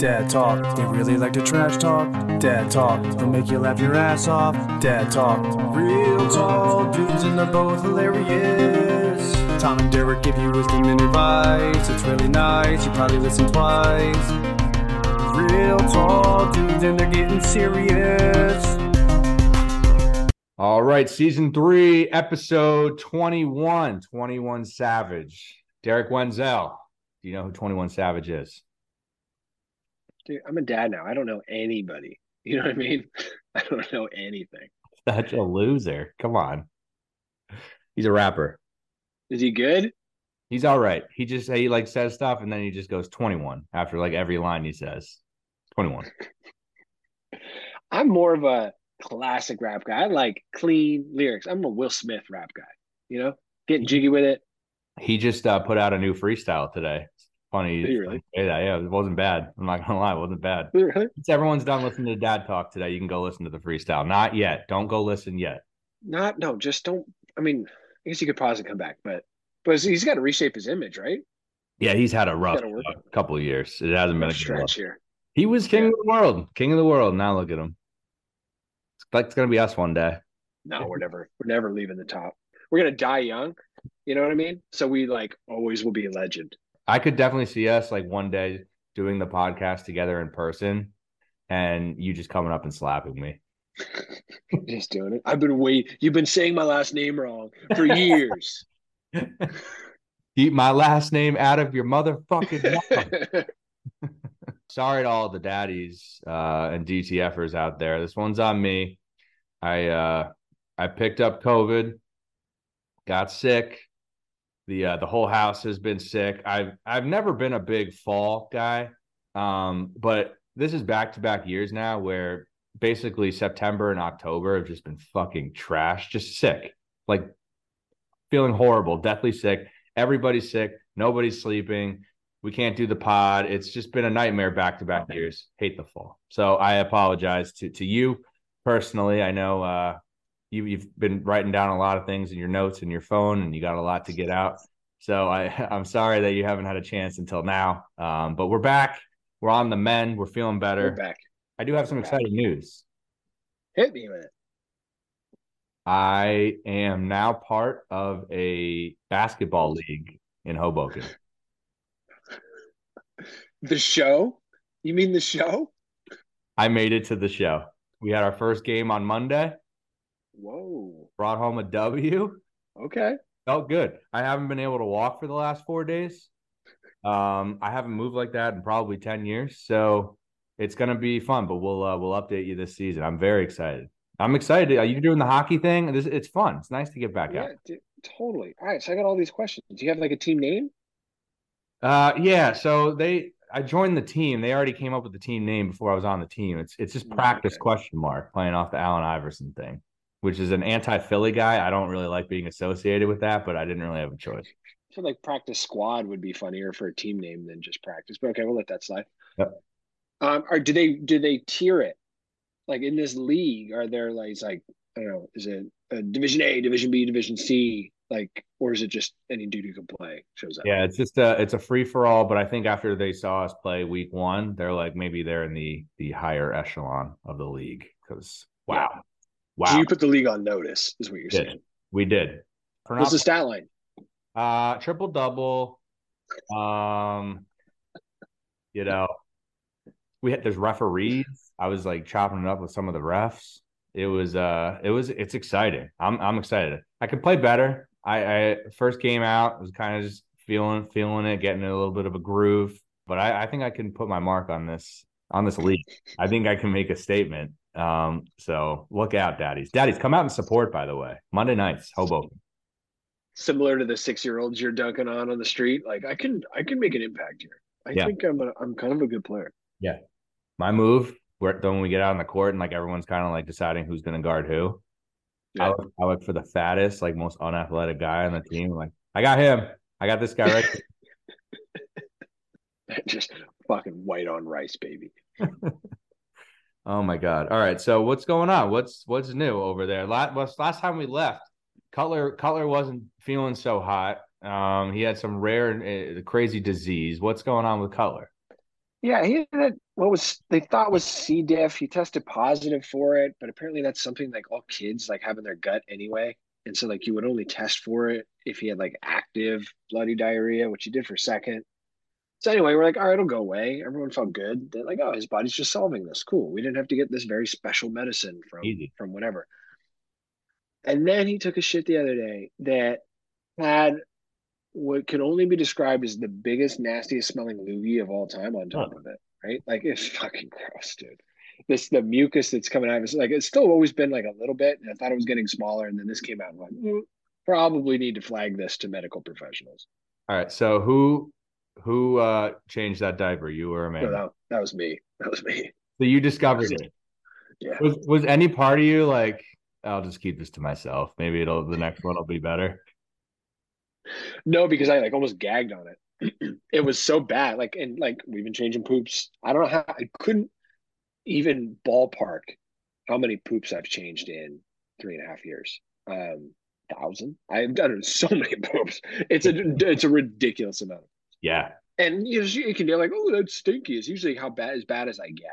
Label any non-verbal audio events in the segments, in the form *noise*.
Dad talk, they really like to trash talk. Dad talk, they'll make you laugh your ass off. Dad talk, real tall dudes and they're both hilarious. Tom and Derek give you wisdom and advice. It's really nice, you probably listen twice. Real tall dudes and they're getting serious. All right, season three, episode 21, 21 Savage. Derek Wenzel. Do you know who 21 Savage is? Dude, I'm a dad now. I don't know anybody. *laughs* You know what I mean? *laughs* I don't know anything. Such a loser. Come on. He's a rapper. Is he good? He's all right. He just he like says stuff and then he just goes 21 after like every line he says. 21. *laughs* I'm more of a classic rap guy. I like clean lyrics. I'm a Will Smith rap guy. You know, getting jiggy with it. He just uh, put out a new freestyle today. Funny. Really? say that. Yeah, it wasn't bad. I'm not gonna lie, it wasn't bad. Really? Once everyone's done listening to Dad Talk today, you can go listen to the freestyle. Not yet. Don't go listen yet. Not no. Just don't. I mean, I guess you could pause and come back, but but he's got to reshape his image, right? Yeah, he's had a rough couple of years. It hasn't been a stretch here. He was king Yeah. of the world, king of the world. Now look at him. It's like it's gonna be us one day. No, we're never we're never leaving the top. We're gonna die young. You know what I mean? So we like always will be a legend. I could definitely see us like one day doing the podcast together in person, and you just coming up and slapping me. *laughs* Just doing it. I've been waiting. You've been saying my last name wrong for *laughs* years. Keep my last name out of your motherfucking mouth. *laughs* Sorry to all the daddies uh, and DTFers out there. This one's on me. I uh, I picked up COVID, got sick. The uh, the whole house has been sick. I've I've never been a big fall guy, um, but this is back to back years now where basically September and October have just been fucking trash, just sick, like feeling horrible, deathly sick. Everybody's sick. Nobody's sleeping. We can't do the pod. It's just been a nightmare back to back years. Hate the fall. So I apologize to to you personally. I know uh, you you've been writing down a lot of things in your notes and your phone, and you got a lot to get out. So I *laughs* I'm sorry that you haven't had a chance until now. Um, but we're back. We're on the men. We're feeling We're better. back. I do have some We're exciting news. Hit me with it. I am now part of a basketball league in Hoboken. *laughs* The show? You mean the show? I made it to the show. We had our first game on Monday, Whoa. brought home a W. Okay. Felt good. I haven't been able to walk for the last four days. Um, I haven't moved like that in probably 10 years. So it's gonna be fun, but we'll uh, we'll update you this season. I'm very excited. I'm excited. Are you doing the hockey thing? This it's fun. It's nice to get back Yeah, out. dude, totally. All right. So I got all these questions. Do you have like a team name? Uh yeah, so they I joined the team. They already came up with the team name before I was on the team. It's it's just Mm, practice okay. question mark playing off the Allen Iverson thing, which is an anti-Philly guy. I don't really like being associated with that, but I didn't really have a choice. I feel like practice squad would be funnier for a team name than just practice. But okay, we'll let that slide. Yep. Um, or do they do they tier it? Like in this league, are there like it's like I don't know, is it a division A, division B, division C? Like, or is it just any dude who can play shows up? Yeah, it's just a it's a free for all, but I think after they saw us play week one, they're like maybe they're in the the higher echelon of the league because wow, So wow, you put the league on notice, is what you're Did. saying. we did. For What's not- the stat line? Uh, triple double. Um, you know, we had there's referees. I was like chopping it up with some of the refs. It was uh, it was it's exciting. I'm I'm excited. I could play better. I, I first game out was kind of just feeling feeling it, getting a little bit of a groove. But I, I think I can put my mark on this on this league. I think I can make a statement. Um, so look out, daddies. Daddies, come out and support. By the way, Monday nights, Hoboken. Similar to the six year olds you're dunking on on the street. Like I can I can make an impact here. I Yeah. think I'm a, I'm kind of a good player. Yeah. My move where then when we get out on the court and like everyone's kind of like deciding who's going to guard who I, look, I look for the fattest like most unathletic guy on the team like i got him i got this guy right *laughs* just fucking white on rice, baby. *laughs* oh my god all right so what's going on what's what's new over there last, last time we left cutler cutler wasn't feeling so hot um he had some rare uh, crazy disease what's going on with cutler Yeah, he had what was they thought was C. diff. He tested positive for it, but apparently that's something like all kids like have in their gut anyway. And so like you would only test for it if he had like active bloody diarrhea, which he did for a second. So anyway, we're like, all right, it'll go away. Everyone felt good. They're like, oh, his body's just solving this. Cool. We didn't have to get this very special medicine from Easy. from whatever. And then he took a shit the other day that had what can only be described as the biggest, nastiest smelling loogie of all time on top of it. Right? Like it's *laughs* fucking gross, dude. This the mucus that's coming out of it. Like it's still always been like a little bit. And I thought it was getting smaller, and then this came out. and like, mm, probably need to flag this to medical professionals. All right. So who who uh changed that diaper? You or No, Amanda? that, that was me. That was me. So you discovered it. Yeah. Was was any part of you like, I'll just keep this to myself. Maybe it'll the next one will be better. No, because I like almost gagged on it. *clears throat* it was so bad. Like, and like we've been changing poops. I don't know how I couldn't even ballpark how many poops I've changed in three and a half years. Um, thousand. I've done so *laughs* many poops. It's a it's a ridiculous amount. Yeah. And you know, you can be like, oh, that's stinky. It's usually how bad as bad as I get.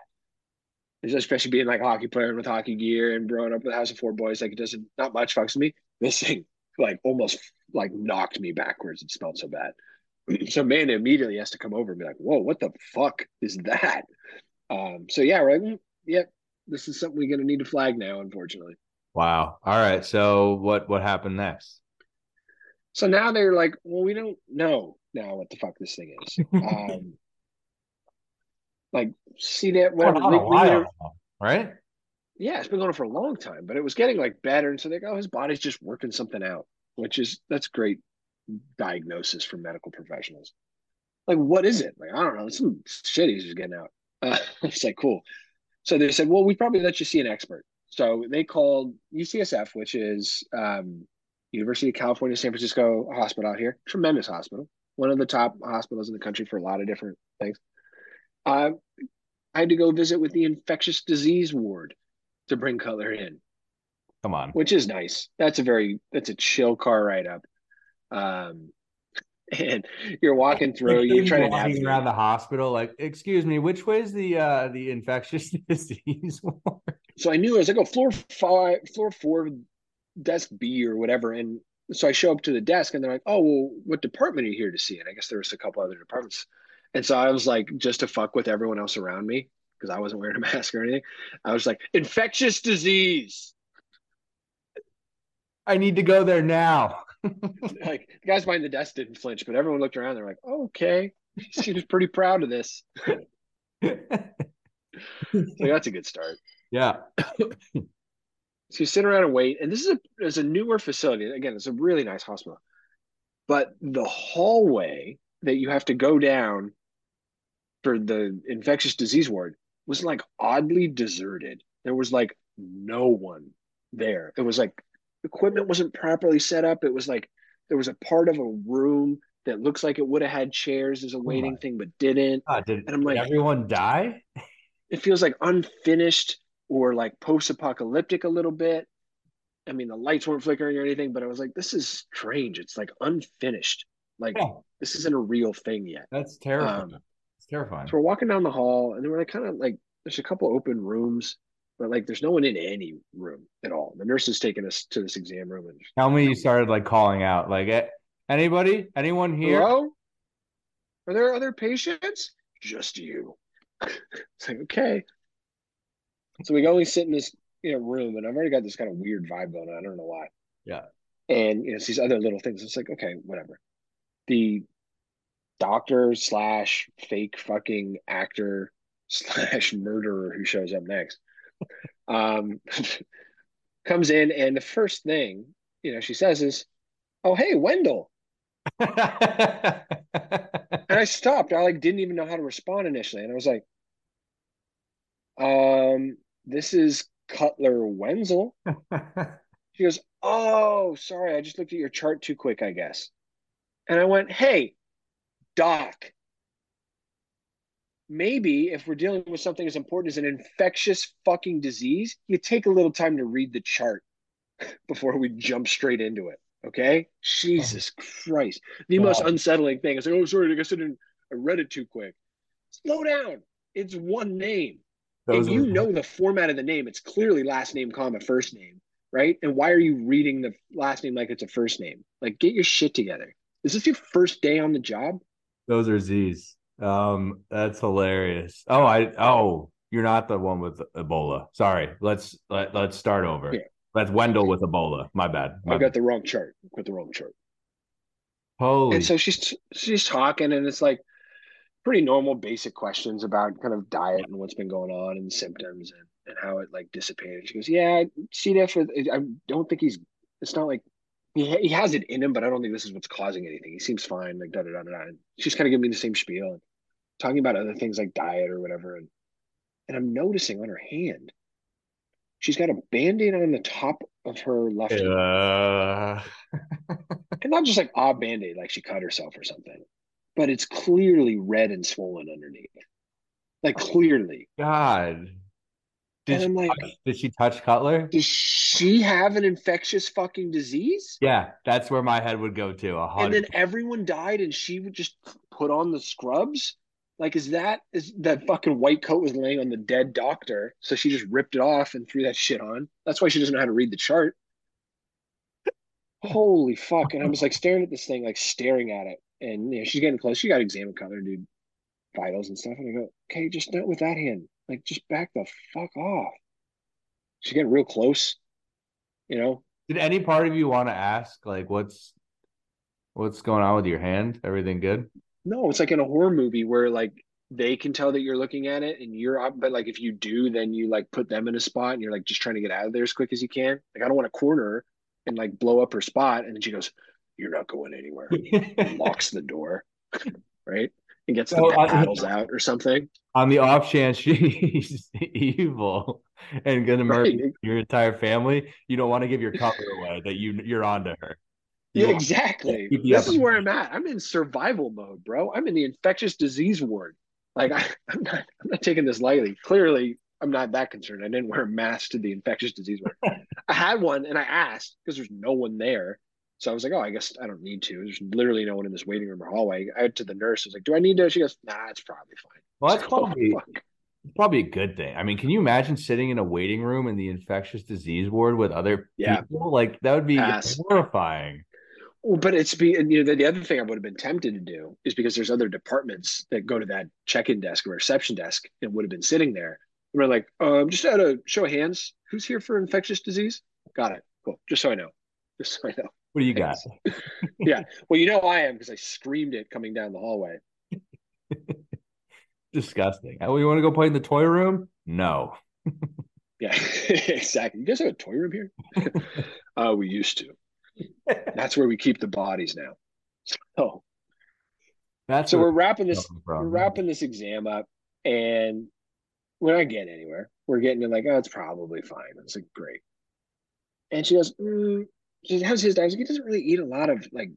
It's especially being like a hockey player with hockey gear and growing up with a house of four boys, like it doesn't not much fucks with me. This thing like almost like knocked me backwards. It smelled so bad. *clears throat* so Amanda immediately has to come over and be like, whoa, what the fuck is that? Um, so yeah, right. Yep. This is something we're gonna need to flag now, unfortunately. Wow. All right. So what what happened next? So now they're like, well, we don't know now what the fuck this thing is. *laughs* Um, like, see that whatever. Going we- we while right? yeah, it's been going on for a long time, but it was getting like better. And so they go, oh, his body's just working something out, which is that's great diagnosis for medical professionals. Like, what is it? Like, I don't know. Some shit he's just getting out. Uh, *laughs* it's like, cool. So they said, well, we probably let you see an expert. So they called UCSF, which is um, University of California, San Francisco hospital out here. Tremendous hospital. One of the top hospitals in the country for a lot of different things. Uh, I had to go visit with the infectious disease ward to bring Cutler in, Come on. which is nice. That's a very that's a chill car ride up. Um, *laughs* and you're walking through, you're trying to walking navigate. around the hospital, like, excuse me, which way is the uh the infectious *laughs* disease ward? So I knew I was like, oh, floor five, floor four, desk B or whatever. And so I show up to the desk and they're like, oh, well, what department are you here to see? And I guess there was a couple other departments. And so I was like, just to fuck with everyone else around me, because I wasn't wearing a *laughs* mask or anything. I was like, infectious disease. I need to go there now. *laughs* Like the guys behind the desk didn't flinch, but everyone looked around. They're like, okay, *laughs* he seems pretty proud of this. So that's a good start. yeah. *coughs* So you sit around and wait, and this is a it's a newer facility. Again, it's a really nice hospital, but the hallway that you have to go down for the infectious disease ward was like oddly deserted. There was like no one there. It was like equipment wasn't properly set up. It was like there was a part of a room that looks like it would have had chairs as a waiting oh my. thing, but didn't. Did, And I'm like- everyone die? it feels like unfinished or like post-apocalyptic a little bit. I mean, the lights weren't flickering or anything, but I was like, this is strange. It's like unfinished. Like Yeah, this isn't a real thing yet. that's terrifying. Um, it's terrifying. So we're walking down the hall, and then we're like, kind of like, there's a couple open rooms, but like, there's no one in any room at all. The nurse is taking us to this exam room, and Tell me you started like calling out, like, anybody, anyone here? hello, are there other patients? Just you. *laughs* it's like okay. So we go and sit in this you know room, and I've already got this kind of weird vibe going on. I don't know why. Yeah. And you know, it's these other little things. It's like okay, whatever. The doctor slash fake fucking actor *laughs* slash murderer who shows up next um *laughs* comes in, and the first thing you know she says is, "Oh hey, Wendell." *laughs* And I stopped. I like didn't even know how to respond initially. And I was like, um, this is Cutler Wenzel. *laughs* She goes, Oh, sorry, I just looked at your chart too quick, I guess. And I went, Hey, Doc, maybe if we're dealing with something as important as an infectious fucking disease, you take a little time to read the chart *laughs* before we jump straight into it. Okay. Jesus Christ. The most unsettling thing is like, oh, sorry, I guess I didn't, I read it too quick. Slow down. It's one name. Those and you are- know the format of the name. It's clearly last name, comma, first name, right? And why are you reading the last name like it's a first name? Like, get your shit together. Is this your first day on the job? Those are Z's. Um, that's hilarious. Oh, I oh, you're not the one with Ebola. Sorry. Let's let let's start over. Yeah. That's Wendell with Ebola. My bad. My I got the wrong chart. Got the wrong chart. Holy and so she's she's talking, and it's like pretty normal, basic questions about kind of diet and what's been going on and symptoms and, and how it like dissipated. She goes, "Yeah, C. diff. I don't think he's. It's not like he he has it in him, but I don't think this is what's causing anything. He seems fine. Like da da da da." da. And she's kind of giving me the same spiel and talking about other things like diet or whatever. And and I'm noticing on her hand, she's got a band-aid on the top of her left hand. uh, *laughs* and not just like a band-aid like she cut herself or something but it's clearly red and swollen underneath. Like oh clearly. God. Did and she, i'm like touch, did she touch Cutler? does she have an infectious fucking disease? Yeah, that's where my head would go to. A and then everyone died and she would just put on the scrubs? Like is that is that fucking white coat was laying on the dead doctor so she just ripped it off and threw that shit on? That's why she doesn't know how to read the chart. Holy fuck. And i was like staring at this thing like staring at it and you know she's getting close she got examined color dude vitals and stuff and i go okay just not with that hand like just back the fuck off she's getting real close you know Did any part of you want to ask, like, what's what's going on with your hand? Everything good? No, it's like in a horror movie where like they can tell that you're looking at it and you're up, but like if you do, then you like put them in a spot and you're like just trying to get out of there as quick as you can. Like I don't want to corner and like blow up her spot. And then she goes, You're not going anywhere. *laughs* Locks the door. Right? And gets the uh, paddles out or something. On the off chance *laughs* she's evil and gonna murder Right. your entire family, you don't want to give your cover away that you you're onto her. You Yeah, exactly. This is where I'm at. I'm in survival mode, bro. I'm in the infectious disease ward. Like I, *laughs* I'm not I'm not taking this lightly. Clearly, I'm not that concerned. I didn't wear a mask to the infectious disease ward. I had one and I asked because there's no one there. So I was like, oh, I guess I don't need to. There's literally no one in this waiting room or hallway. I went to the nurse. I was like, do I need to? She goes, nah, it's probably fine. Well, that's *laughs* was oh, probably probably a good thing. I mean, can you imagine sitting in a waiting room in the infectious disease ward with other Yeah. people? Like that would be Pass. horrifying. Well, but it's be and, you know the, the other thing I would have been tempted to do is because there's other departments that go to that check-in desk or reception desk and would have been sitting there. And We're like, um, just out of show of hands, who's here for infectious disease? Got it. Cool. Just so I know. Just so I know. What do you got? yeah. Well, you know I am because I screamed it coming down the hallway. *laughs* Disgusting. Oh, you want to go play in the toy room? No. *laughs* Yeah, *laughs* exactly. You guys have a toy room here? uh, we used to. That's where we keep the bodies now. So, That's so we're wrapping this. we're wrapping this exam up and we're not getting anywhere. We're getting to like, oh, it's probably fine. It's like, great. And she goes, mm. She has his diet. He doesn't really eat a lot of like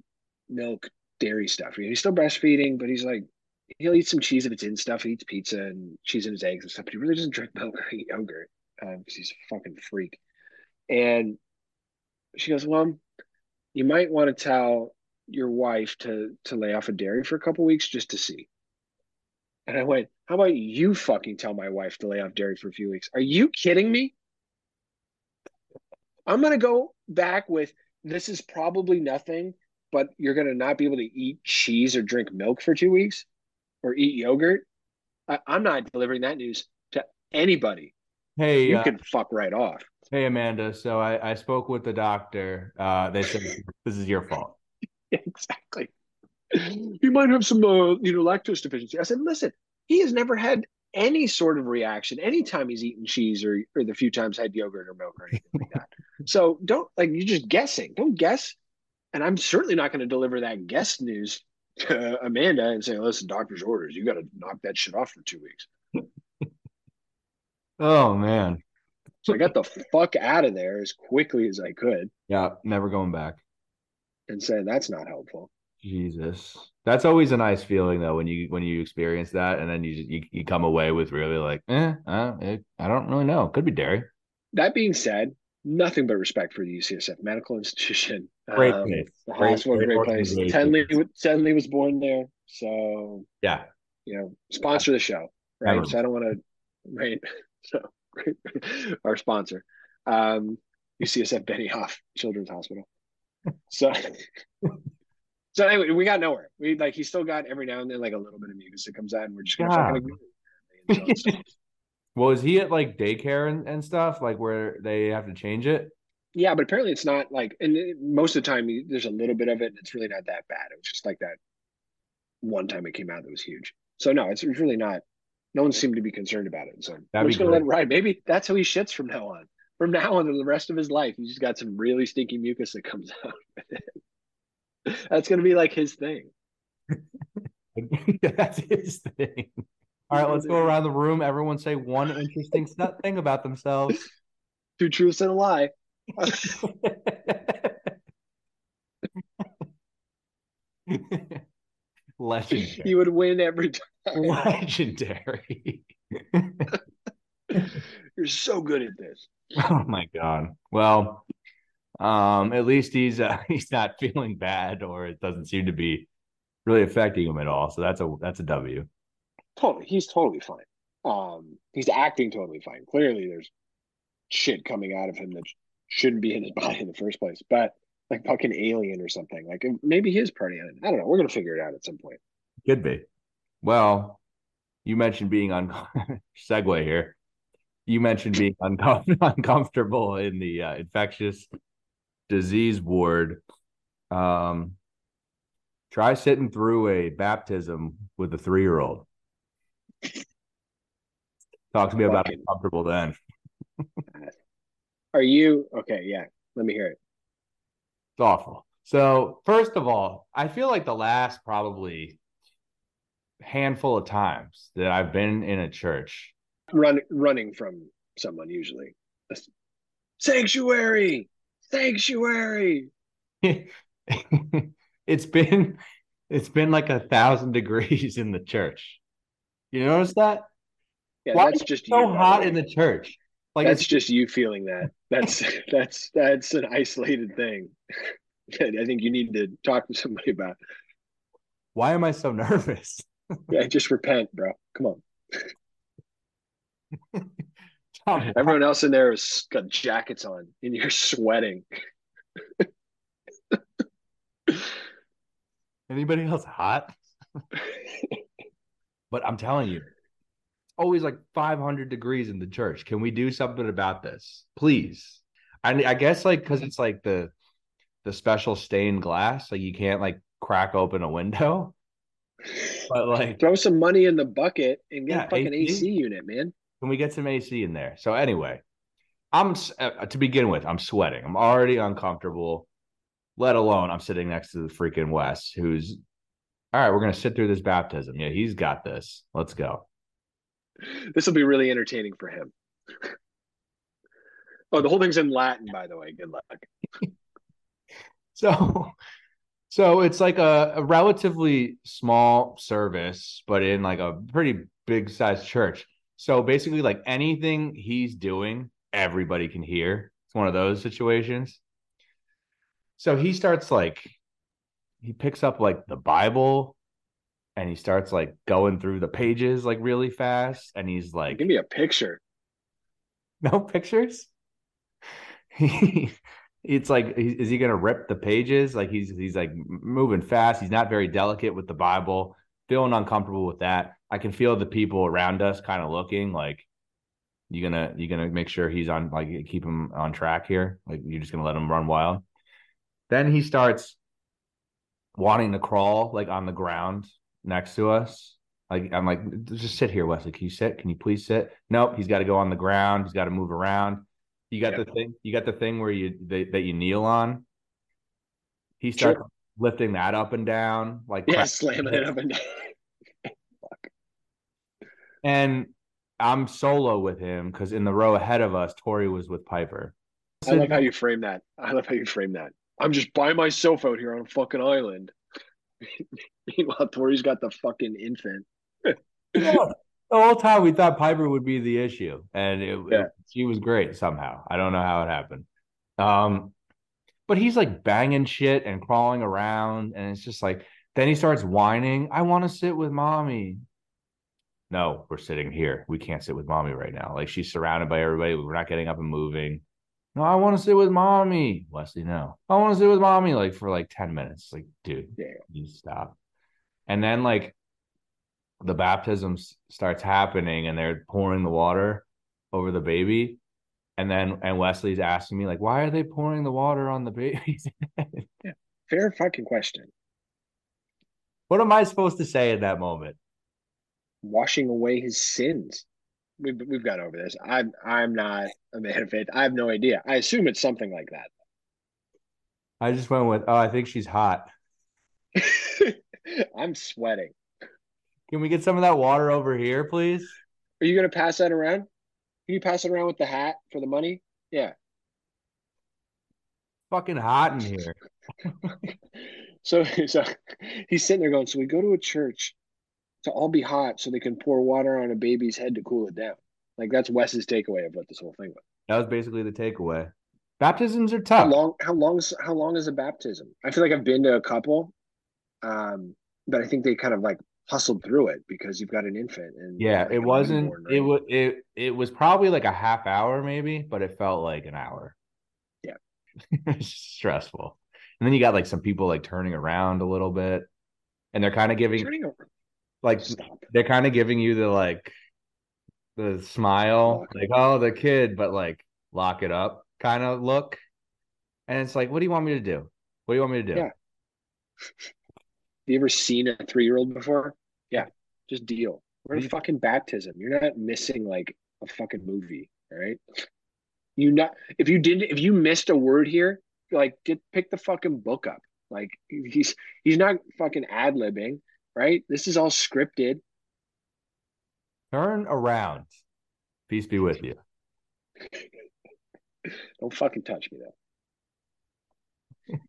milk, dairy stuff. He's still breastfeeding, but he's like, he'll eat some cheese if it's in stuff. He eats pizza and cheese in his eggs and stuff, but he really doesn't drink milk or eat yogurt um, because he's a fucking freak. And she goes, well, you might want to tell your wife to to lay off of dairy for a couple weeks just to see. And I went, how about you fucking tell my wife to lay off dairy for a few weeks? Are you kidding me? I'm gonna go back with this is probably nothing, but you're gonna not be able to eat cheese or drink milk for two weeks or eat yogurt. I, I'm not delivering that news to anybody. Hey, You uh, can fuck right off. hey, Amanda. So I, I spoke with the doctor. Uh, they said *laughs* this is your fault. *laughs* exactly. You might have some, uh, you know, lactose deficiency. I said, listen, he has never had any sort of reaction anytime he's eaten cheese or, or the few times had yogurt or milk or anything like that. So don't like you're just guessing. Don't guess. And I'm certainly not going to deliver that guess news to Amanda and say, listen, doctor's orders. You got to knock that shit off for two weeks. *laughs* Oh man. So I got the fuck out of there as quickly as I could Yeah, never going back. and saying that's not helpful. Jesus. That's always a nice feeling though when you when you experience that and then you just, you, you come away with really like, eh, uh, it, I don't really know. Could be dairy. That being said, nothing but respect for the UCSF medical institution. *laughs* Great Um, place. The Great- hospital, great great place. Tenley, Tenley was born there, so Yeah. you know, sponsor the show, right? Never. So I don't want to, right? *laughs* So *laughs* our sponsor, um, UCSF Benioff Children's Hospital. So, so anyway, we got nowhere. We like he still got every now and then like a little bit of mucus that comes out, and we're just gonna yeah. fucking. Well, is he at like daycare and, and stuff like where they have to change it? Yeah, but apparently it's not like, and most of the time there's a little bit of it, and it's really not that bad. It was just like that one time it came out that was huge. So no, it's really not. No one seemed to be concerned about it. So That'd we're just gonna let him ride. Maybe that's how he shits from now on. From now on, the rest of his life, he's just got some really stinky mucus that comes *laughs* out. that's gonna be like his thing. *laughs* that's his thing. All right, let's go *laughs* around the room. Everyone say one interesting thing about themselves. Two truths and a lie. *laughs* Legendary. You would win every time. Legendary. *laughs* You're so good at this. Oh my god. Well, um, at least he's uh, he's not feeling bad, or it doesn't seem to be really affecting him at all. So that's a that's a W. Totally, he's totally fine. Um, he's acting totally fine. Clearly, there's shit coming out of him that shouldn't be in his *laughs* body in the first place. But like fucking alien or something. Like maybe his party. I don't know. We're gonna figure it out at some point. Could be. Well, you mentioned being on *laughs* segue here. You mentioned being *laughs* uncomfortable in the uh, infectious disease ward. Um, try sitting through a baptism with a three year old. Talk to me about uncomfortable then. Are you okay? Yeah, let me hear it. It's awful. So, first of all, I feel like the last probably handful of times that I've been in a church, run running from someone usually. Sanctuary, sanctuary. *laughs* it's been it's been like a thousand degrees *laughs* in the church. You notice that? Yeah, Why that's just so you, hot in the church. Like that's just you feeling that. That's *laughs* that's that's an isolated thing. I think you need to talk to somebody about. Why am I so nervous? *laughs* yeah, just repent, bro. Come on. *laughs* Everyone else in there has got jackets on, and you're sweating. Anybody else hot? but I'm telling you, always like 500 degrees in the church. Can we do something about this, please? I, I guess like because it's like the the special stained glass, like you can't like crack open a window. *laughs* But like, throw some money in the bucket and get yeah, a fucking AC? AC unit, man. Can we get some AC in there? So anyway, I'm uh, to begin with, I'm sweating. I'm already uncomfortable. Let alone I'm sitting next to the freaking Wes, who's all right. We're gonna sit through this baptism. Yeah, he's got this. Let's go this will be really entertaining for him. *laughs* oh, the whole thing's in Latin, by the way. Good luck. *laughs* so, so it's like a, a relatively small service, but in like a pretty big sized church. So basically, like anything he's doing, everybody can hear. It's one of those situations. So he starts like he picks up like the Bible and he starts like going through the pages like really fast and he's like give me a picture. *laughs* No pictures? *laughs* It's like is he gonna rip the pages? Like he's he's like moving fast. He's not very delicate with the bible. Feeling uncomfortable with that. I can feel the people around us kind of looking like you gonna you gonna make sure he's on like keep him on track here? Like you're just gonna let him run wild? Then he starts wanting to crawl like on the ground next to us. Like I'm like, just sit here, Wesley. Can you sit? Can you please sit? Nope. He's got to go on the ground. He's got to move around. You got the thing. You got the thing where you they, that you kneel on. He starts sure. lifting that up and down, like yeah, slamming it up and down. *laughs* and I'm solo with him because in the row ahead of us, Tori was with Piper. I love how you frame that. I love how you frame that. I'm just by myself out here on a fucking island. *laughs* Meanwhile, Tori's got the fucking infant. yeah, the whole time we thought Piper would be the issue, and it, yeah. it, she was great somehow. I don't know how it happened. Um, but he's like banging shit and crawling around, and it's just like then he starts whining. I want to sit with mommy. no, we're sitting here. We can't sit with mommy right now. Like she's surrounded by everybody. We're not getting up and moving. No, I want to sit with mommy. Wesley, no. I want to sit with mommy like for like 10 minutes. Like, dude, Yeah. you stop. And then like the baptism starts happening and they're pouring the water over the baby. And then and Wesley's asking me, like, why are they pouring the water on the baby? *laughs* yeah. Fair fucking question. what am I supposed to say in that moment? Washing away his sins. We've we've gone over this. I'm I'm not a man of faith. I have no idea. I assume it's something like that. I just went with, oh, I think she's hot. *laughs* I'm sweating. Can we get some of that water over here, please? Are you gonna pass that around? Can you pass it around with the hat for the money? Yeah. Fucking hot in here. *laughs* So so he's sitting there going, so we go to a church to all be hot so they can pour water on a baby's head to cool it down. Like that's Wes's takeaway of what this whole thing was. That was basically the takeaway. Baptisms are How tough. long how long is how long is a baptism? I feel like I've been to a couple. Um, but I think they kind of like hustled through it because you've got an infant and Yeah, like, it wasn't. It was. It it was probably like a half hour, maybe, but it felt like an hour. Yeah. *laughs* stressful. And then you got like some people like turning around a little bit, and they're kind of giving Turning. Like Stop. they're kind of giving you the like the smile, like oh the kid, but like lock it up kind of look. And it's like, what do you want me to do? What do you want me to do? Yeah. You ever seen a three year old before? Yeah, just deal. We're in mm-hmm. fucking baptism. You're not missing like a fucking movie, all right? You not if you didn't if you missed a word here, like get pick the fucking book up. Like he's he's not fucking ad libbing, right? This is all scripted. Turn around. Peace be with you. *laughs* Don't fucking touch me though. *laughs*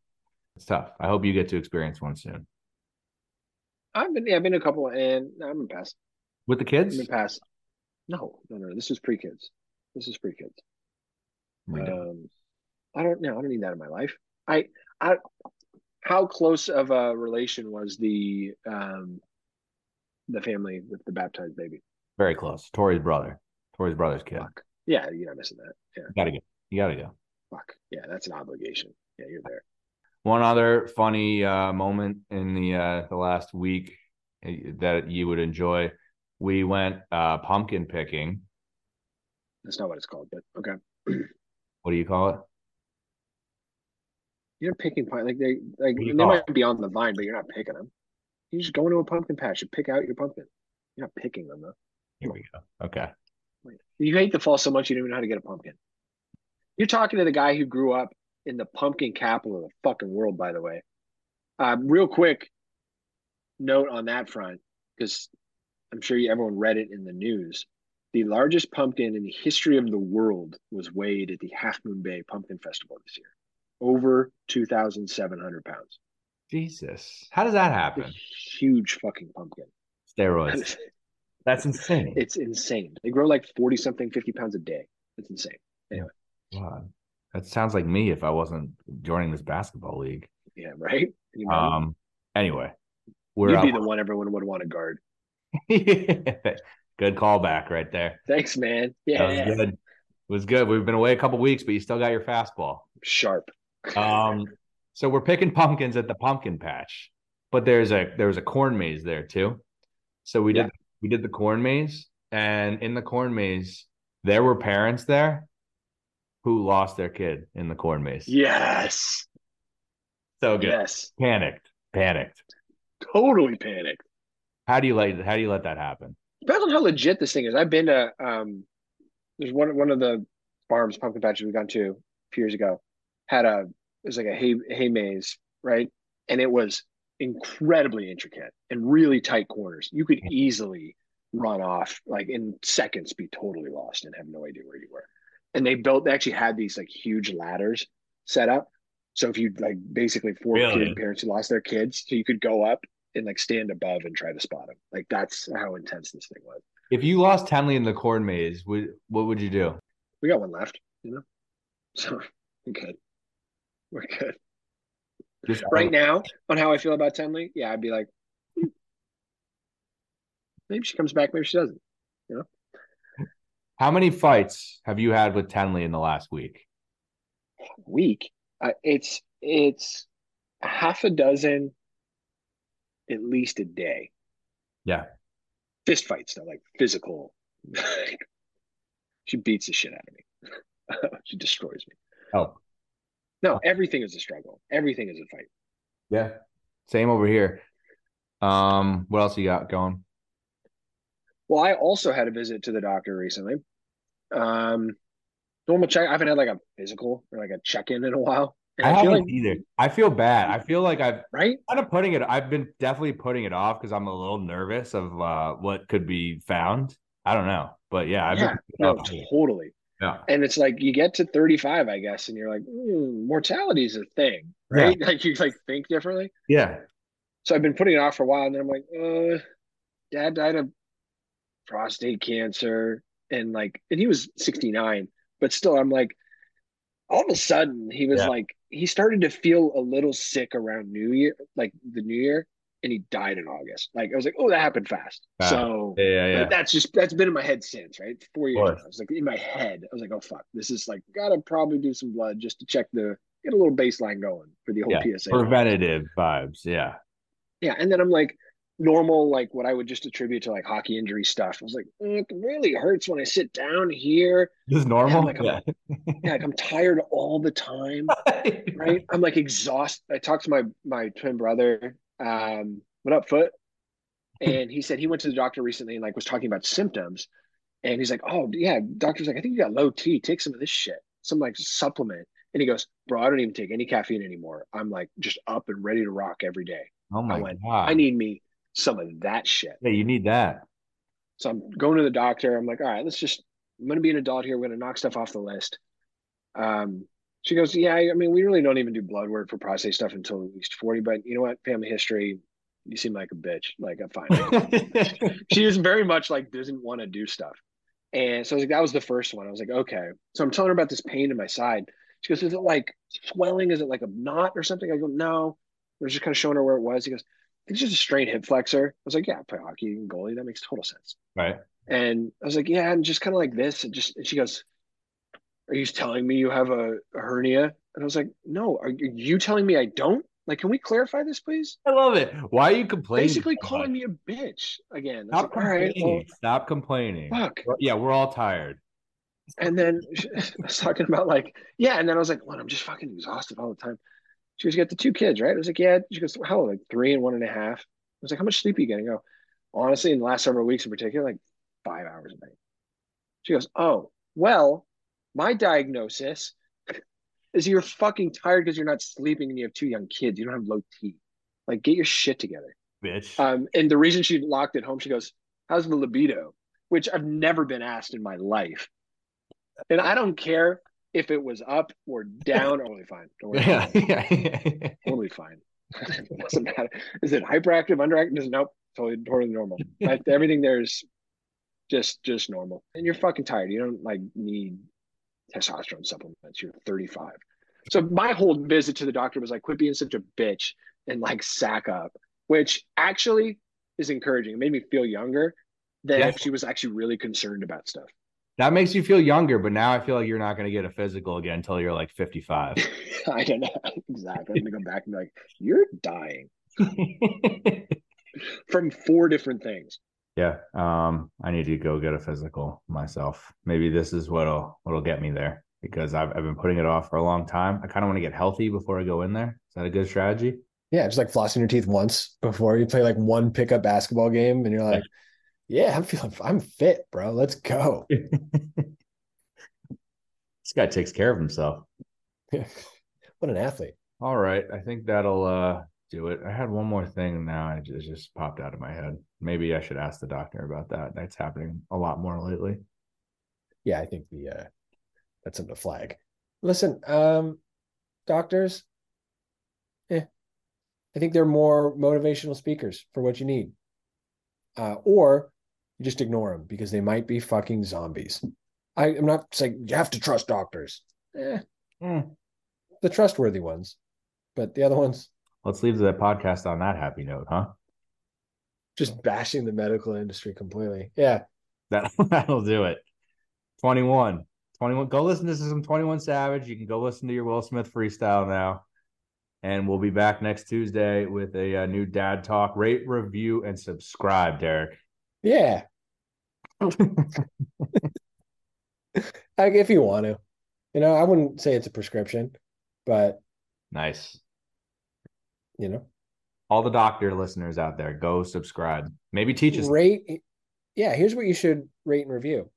It's tough. I hope you get to experience one soon I've been yeah, I've been a couple and I'm gonna pass. with the kids? I'm pass. No, no, no. This is pre kids. This is pre kids. Um, I don't know. I don't need that in my life. I, I, how close of a relation was the um, the family with the baptized baby? Very close. Tori's brother. Tori's brother's kid. Fuck. Yeah, you're not missing that. Yeah, You gotta go. You gotta go. fuck. Yeah, that's an obligation. Yeah, you're there. One other funny uh, moment in the uh, the last week eh, that you would enjoy. We went uh, pumpkin picking. That's not what it's called, but okay. *clears throat* What do you call it? You're picking pine like they like What do you they might be on the vine, but you're not picking them. You just go into a pumpkin patch and pick out your pumpkin. You're not picking them though. Here we go. Okay. You hate the fall so much you don't even know how to get a pumpkin. You're talking to the guy who grew up in the pumpkin capital of the fucking world, by the way. Um, real quick note on that front, because I'm sure you, everyone read it in the news. The largest pumpkin in the history of the world was weighed at the Half Moon Bay Pumpkin Festival this year. Over 2,700 pounds. Jesus. How does that happen? huge fucking pumpkin. Steroids. *laughs* That's insane. It's insane. They grow like 40 something, 50 pounds a day. It's insane. Anyway. God. That sounds like me if I wasn't joining this basketball league. Yeah, right? You imagine? Um. Anyway, we're You'd be up. the one everyone would want to guard. *laughs* good callback right there. Thanks, man. That was Yeah, good. It was good. We've been away a couple weeks, but you still got your fastball. sharp. Um, so we're picking pumpkins at the pumpkin patch, but there's a there was a corn maze there too. So we did Yeah. we did the corn maze, and in the corn maze, there were parents there who lost their kid in the corn maze. Yes, So good. yes. Panicked. Panicked. Totally panicked. How do you let how do you let that happen? Depends on how legit this thing is. I've been to um, there's one one of the farms pumpkin patches we've gone to a few years ago had a it was like a hay hay maze, right? And it was incredibly intricate and really tight corners. You could easily run off like in seconds, be totally lost and have no idea where you were. And they built they actually had these like huge ladders set up. So if you like basically four Really? kid parents who lost their kids, so you could go up and like stand above and try to spot them. Like that's how intense this thing was. If you lost Tenley in the corn maze, would what would you do? We got one left, you know. *laughs* So good. We're good. Just Right now, on how I feel about Tenley, yeah, I'd be like, "Hmm." maybe she comes back, maybe she doesn't. How many fights have you had with Tenley in the last week? Week. Uh, it's it's half a dozen, at least a day. Yeah. Fist fights, though, like physical. *laughs* she beats the shit out of me. *laughs* she destroys me. Oh, No, everything is a struggle. Everything is a fight. yeah. Same over here. Um, what else you got going? Well, I also had a visit to the doctor recently. Um, normal check. I haven't had like a physical or like a check in in a while. I I, feel haven't like, either. I feel bad. I feel like I've right? kind of putting it. I've been definitely putting it off because I'm a little nervous of uh, what could be found. I don't know, but yeah, I've Yeah, been no, totally. Yeah, And it's like you get to 35, I guess, and you're like, mm, mortality is a thing, right? *laughs* Like you like think differently. yeah. So I've been putting it off for a while, and then I'm like, uh, dad died of prostate cancer, and like, and he was 69, but still, I'm like, all of a sudden, he was Yeah. like, he started to feel a little sick around New Year, like the New Year, and he died in August. Like I was like, oh, that happened fast. Fast. So Yeah, yeah, yeah. that's just that's been in my head since, right? Four years. I was like in my head. I was like, oh fuck, this is like gotta probably do some blood just to check the get a little baseline going for the whole Yeah, PSA. Preventative vibes. Yeah. Yeah, and then I'm like normal, like what I would just attribute to like hockey injury stuff. I was like, "Mm, it really hurts when I sit down here. This is normal. like, I'm- Yeah, like I'm tired all the time. *laughs* Right? I'm like exhausted. I talked to my my twin brother. Um, what up, foot? And he said he went to the doctor recently and like was talking about symptoms. And he's like, Oh yeah, doctor's like, I think you got low T. Take some of this shit, some like supplement. And he goes, Bro, I don't even take any caffeine anymore. I'm like just up and ready to rock every day. oh my I went, god. I need me some of that shit. Yeah, you need that. So I'm going to the doctor. I'm like, all right, let's just, I'm going to be an adult here. We're going to knock stuff off the list. Um, she goes, yeah, I mean, we really don't even do blood work for prostate stuff until at least 40, but you know what? Family history, you seem like a bitch. Like, I'm fine. *laughs* she is very much like, doesn't want to do stuff. And so I was like, that was the first one. I was like, okay. So I'm telling her about this pain in my side. She goes, is it like swelling? Is it like a knot or something? I go, no. I was just kind of showing her where it was. He goes, it's just a straight hip flexor. I was like, yeah, I play hockey and goalie. That makes total sense. right. And I was like, yeah, and just kind of like this. And just, and she goes, are you telling me you have a, a hernia? And I was like, no, are you telling me I don't? Like, can we clarify this, please? I love it. Why are you complaining? Basically so calling me a bitch again. Stop like, all right, complaining. well, Stop complaining. fuck. Yeah, we're all tired. And then *laughs* I was talking about like, yeah. And then I was like, well, I'm just fucking exhausted all the time. She goes, you got the two kids, right? I was like, yeah. She goes, how old? Like three and one and a half. I was like, how much sleep are you getting? I go, honestly, in the last several weeks in particular, like five hours a night. She goes, oh, well, my diagnosis is you're fucking tired because you're not sleeping and you have two young kids. You don't have low T. Like, get your shit together. Bitch. Um, and the reason she locked it home, she goes, How's the libido? Which I've never been asked in my life. And I don't care if it was up or down, *laughs* totally fine. Don't worry. yeah, yeah. *laughs* Totally fine. it *laughs* doesn't matter. Is it hyperactive, underactive? Nope. Totally totally normal. Like, everything there is just just normal. And you're fucking tired. You don't like need testosterone supplements. You're 35. So my whole visit to the doctor was like, quit being such a bitch and like sack up, which actually is encouraging. It made me feel younger Yeah. if she was actually really concerned about stuff. That makes you feel younger, but now I feel like you're not going to get a physical again until you're like 55. *laughs* I don't know exactly. I'm gonna go back and be like, you're dying *laughs* from four different things. Yeah. Um, I need to go get a physical myself. Maybe this is what'll what'll get me there because I've I've been putting it off for a long time. I kind of want to get healthy before I go in there. Is that a good strategy? Yeah, just like flossing your teeth once before you play like one pickup basketball game, and you're like, "Yeah, I'm feeling, I'm fit, bro. Let's go." *laughs* this guy takes care of himself. What an athlete! All right. I think that'll uh do it. I had one more thing now. It just, it just popped out of my head. Maybe I should ask the doctor about that. That's happening a lot more lately. Yeah, I think the uh, that's in the flag. Listen, um, doctors, eh, I think they're more motivational speakers for what you need, uh, or you just ignore them because they might be fucking zombies. I, I'm not saying you have to trust doctors. Eh, Hmm. the trustworthy ones, but the other ones, Let's leave the podcast on that happy note, huh? Just bashing the medical industry completely. Yeah. That *laughs* that'll do it. 21. 21. Go listen to some 21 Savage. You can go listen to your Will Smith freestyle now. And we'll be back next Tuesday with a, uh new dad talk. Rate, review, and subscribe, Derek. Yeah. *laughs* Like if you want to. You know, I wouldn't say it's a prescription, but Nice. you know, All the doctor listeners out there, go subscribe. Maybe teach us. rate yeah, here's what you should rate and review.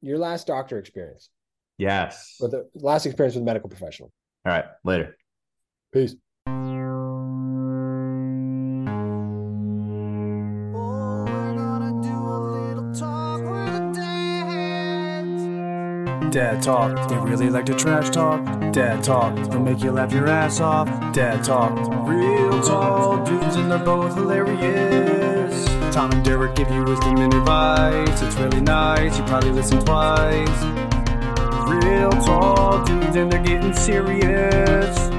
Your last doctor experience. Yes. Or the last experience with a medical professional. All right. Later. Peace. Dad talk, they really like to trash talk. Dad talk, they'll make you laugh your ass off. Dad talk, tall dudes and they're both hilarious. Tom and Derek give you wisdom and advice. It's really nice, you probably listen twice. Real tall dudes and they're getting serious.